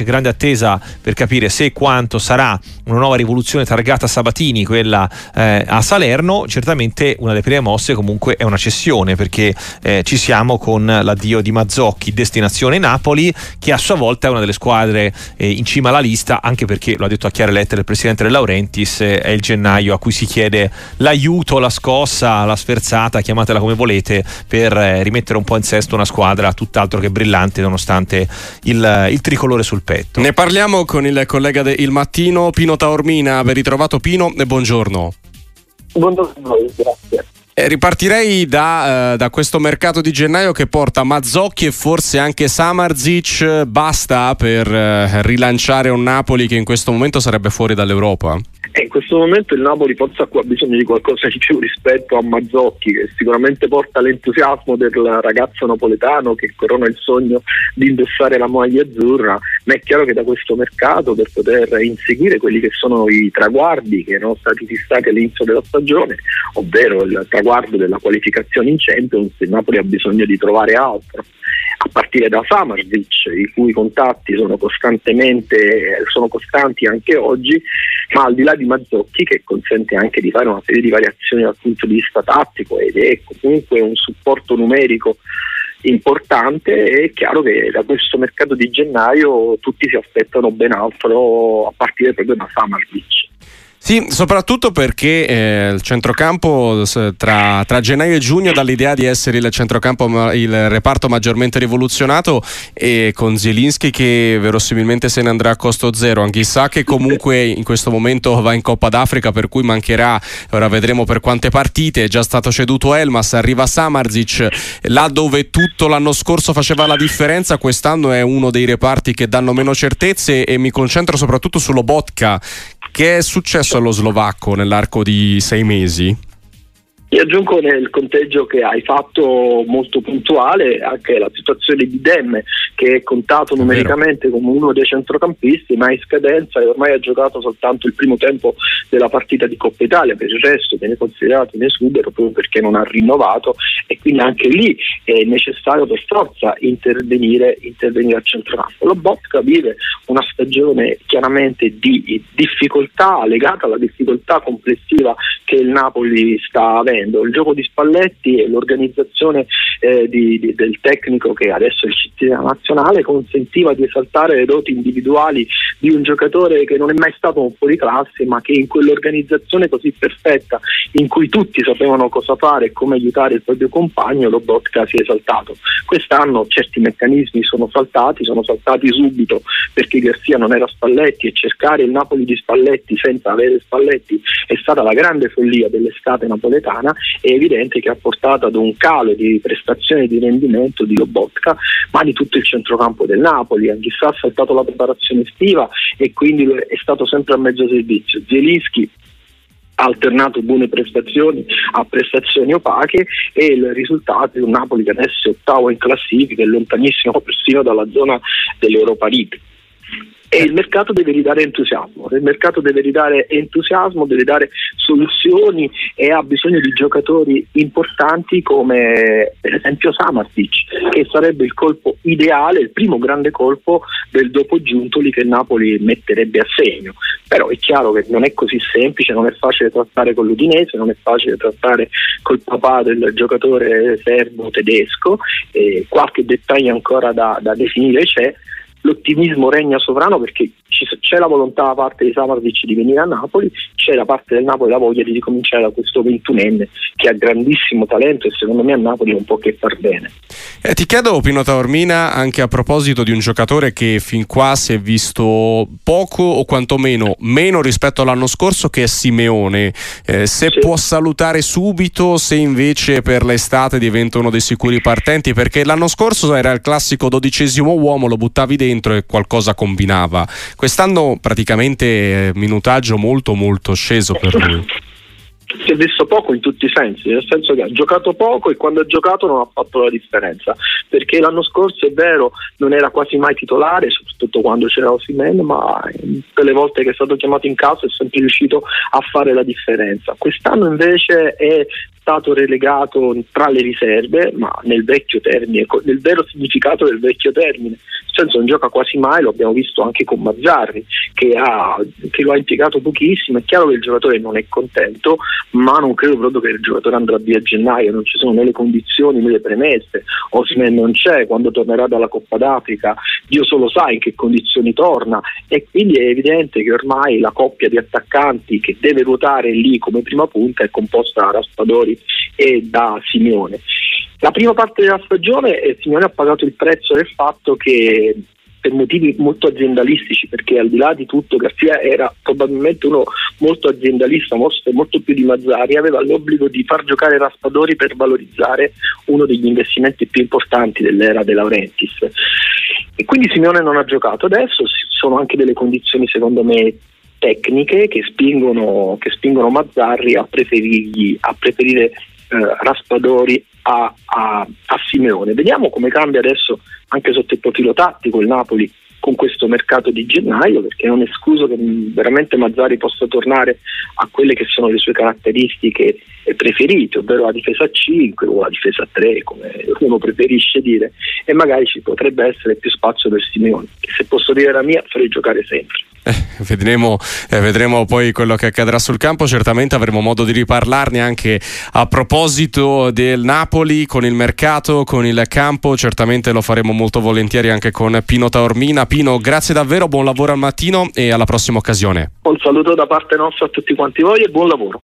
c'è grande attesa per capire se e quanto sarà una nuova rivoluzione targata Sabatini, quella eh, a Salerno, certamente una delle prime mosse comunque è una cessione perché eh, ci siamo con l'addio di Mazzocchi, destinazione Napoli, che a sua volta è una delle squadre eh, in cima alla lista, anche perché lo ha detto a chiare lettere il presidente De Laurentiis, eh, è il gennaio a cui si chiede l'aiuto, la scossa, la sferzata, chiamatela come volete, per eh, rimettere un po' in sesto una squadra tutt'altro che brillante nonostante il, il tricolore sul petto. Ne parliamo con il collega del Mattino, Pino Taormina. Ben ritrovato Pino e buongiorno. Buongiorno a voi, grazie. Eh, ripartirei da, eh, da, questo mercato di gennaio che porta Mazzocchi e forse anche Samarzic. Basta per eh, rilanciare un Napoli che in questo momento sarebbe fuori dall'Europa? E in questo momento il Napoli forse ha bisogno di qualcosa di più rispetto a Mazzocchi, che sicuramente porta l'entusiasmo del ragazzo napoletano che corona il sogno di indossare la maglia azzurra, ma è chiaro che da questo mercato per poter inseguire quelli che sono i traguardi che erano stati fissati all'inizio della stagione, ovvero il traguardo della qualificazione in Champions, il Napoli ha bisogno di trovare altro a partire da Samarzic, i cui contatti sono sono costanti anche oggi, ma al di là di Mazzocchi che consente anche di fare una serie di variazioni dal punto di vista tattico ed è comunque un supporto numerico importante è chiaro che da questo mercato di gennaio tutti si aspettano ben altro a partire proprio da Samarzic. Sì, soprattutto perché eh, il centrocampo tra, tra, gennaio e giugno dall'idea di essere il centrocampo, il reparto maggiormente rivoluzionato e con Zielinski che verosimilmente se ne andrà a costo zero, anche sa che comunque in questo momento va in Coppa d'Africa per cui mancherà, ora vedremo per quante partite, è già stato ceduto Elmas, arriva Samarzic, là dove tutto l'anno scorso faceva la differenza, quest'anno è uno dei reparti che danno meno certezze e mi concentro soprattutto su Lobotka che è successo allo slovacco nell'arco di sei mesi? Io aggiungo nel conteggio che hai fatto molto puntuale anche la situazione di Demme che è contato numericamente come uno dei centrocampisti ma è in scadenza e ormai ha giocato soltanto il primo tempo della partita di Coppa Italia. Per il resto viene considerato in esubero proprio perché non ha rinnovato e quindi anche lì è necessario per forza intervenire, intervenire al centrocampo. Lo Botka vive una stagione chiaramente di difficoltà legata alla difficoltà complessiva che il Napoli sta avendo facendo. Il gioco di Spalletti e l'organizzazione eh, di, di, del tecnico che adesso è il cittadino nazionale consentiva di esaltare le doti individuali di un giocatore che non è mai stato un fuori classe ma che in quell'organizzazione così perfetta in cui tutti sapevano cosa fare e come aiutare il proprio compagno lo Botka si è esaltato. Quest'anno certi meccanismi sono saltati, sono saltati subito perché Garcia non era Spalletti e cercare il Napoli di Spalletti senza avere Spalletti è stata la grande follia dell'estate napoletana italiana è evidente che ha portato ad un calo di prestazione di rendimento di Lobotka, ma di tutto il centrocampo del Napoli. Anch'essa ha saltato la preparazione estiva e quindi è stato sempre a mezzo servizio. Zielinski ha alternato buone prestazioni a prestazioni opache e il risultato è un Napoli che adesso è ottavo in classifica e lontanissimo persino dalla zona dell'Europa League. E il mercato deve ridare entusiasmo, il mercato deve ridare entusiasmo, deve dare soluzioni e ha bisogno di giocatori importanti come per esempio Samartic, che sarebbe il colpo ideale, il primo grande colpo del dopo Giuntoli che Napoli metterebbe a segno. Però è chiaro che non è così semplice, non è facile trattare con l'Udinese, non è facile trattare col papà del giocatore serbo tedesco, qualche dettaglio ancora da, da definire c'è l'ottimismo regna sovrano perché c'è la volontà da parte di Samardic di venire a Napoli, c'è da parte del Napoli la voglia di ricominciare da questo 21enne che ha grandissimo talento e secondo me a Napoli non può che far bene. Eh, ti chiedo Pino Taormina anche a proposito di un giocatore che fin qua si è visto poco o quantomeno meno rispetto all'anno scorso che è Simeone, eh, se sì. può salutare subito, se invece per l'estate diventa uno dei sicuri partenti perché l'anno scorso era il classico dodicesimo uomo, lo buttavi dentro e qualcosa combinava. Quest'anno praticamente eh, minutaggio molto molto sceso per lui. Si è visto poco in tutti i sensi, nel senso che ha giocato poco e quando ha giocato non ha fatto la differenza, perché l'anno scorso è vero non era quasi mai titolare, soprattutto quando c'era Osimen, ma tutte le volte che è stato chiamato in casa è sempre riuscito a fare la differenza. Quest'anno invece è stato relegato tra le riserve, ma nel vecchio termine, nel vero significato del vecchio termine. Senso non gioca quasi mai, lo abbiamo visto anche con Mazzarri, che, ha, che lo ha impiegato pochissimo. È chiaro che il giocatore non è contento, ma non credo proprio che il giocatore andrà via a gennaio, non ci sono né le condizioni né le premesse. Osimhen non c'è, quando tornerà dalla Coppa d'Africa, Dio solo sa in che condizioni torna e quindi è evidente che ormai la coppia di attaccanti che deve ruotare lì come prima punta è composta da Raspadori e da Simeone. La prima parte della stagione eh, Simeone ha pagato il prezzo del fatto che per motivi molto aziendalistici, perché al di là di tutto Garzia era probabilmente uno molto aziendalista, molto, molto più di Mazzari, aveva l'obbligo di far giocare Raspadori per valorizzare uno degli investimenti più importanti dell'era De Laurentiis. E quindi Simeone non ha giocato. Adesso ci sono anche delle condizioni, secondo me, tecniche che spingono, che spingono Mazzarri a, a preferire eh, Raspadori a, a, a Simeone. Vediamo come cambia adesso anche sotto il profilo tattico il Napoli con questo mercato di gennaio perché non è escluso che veramente Mazzari possa tornare a quelle che sono le sue caratteristiche preferite, ovvero la difesa a 5 o la difesa a 3 come uno preferisce dire e magari ci potrebbe essere più spazio per Simeone che se posso dire la mia farei giocare sempre. Eh, vedremo, eh, vedremo, poi quello che accadrà sul campo. Certamente avremo modo di riparlarne anche a proposito del Napoli con il mercato, con il campo. Certamente lo faremo molto volentieri anche con Pino Taormina. Pino, grazie davvero, buon lavoro al mattino e alla prossima occasione. Un saluto da parte nostra a tutti quanti voi e buon lavoro.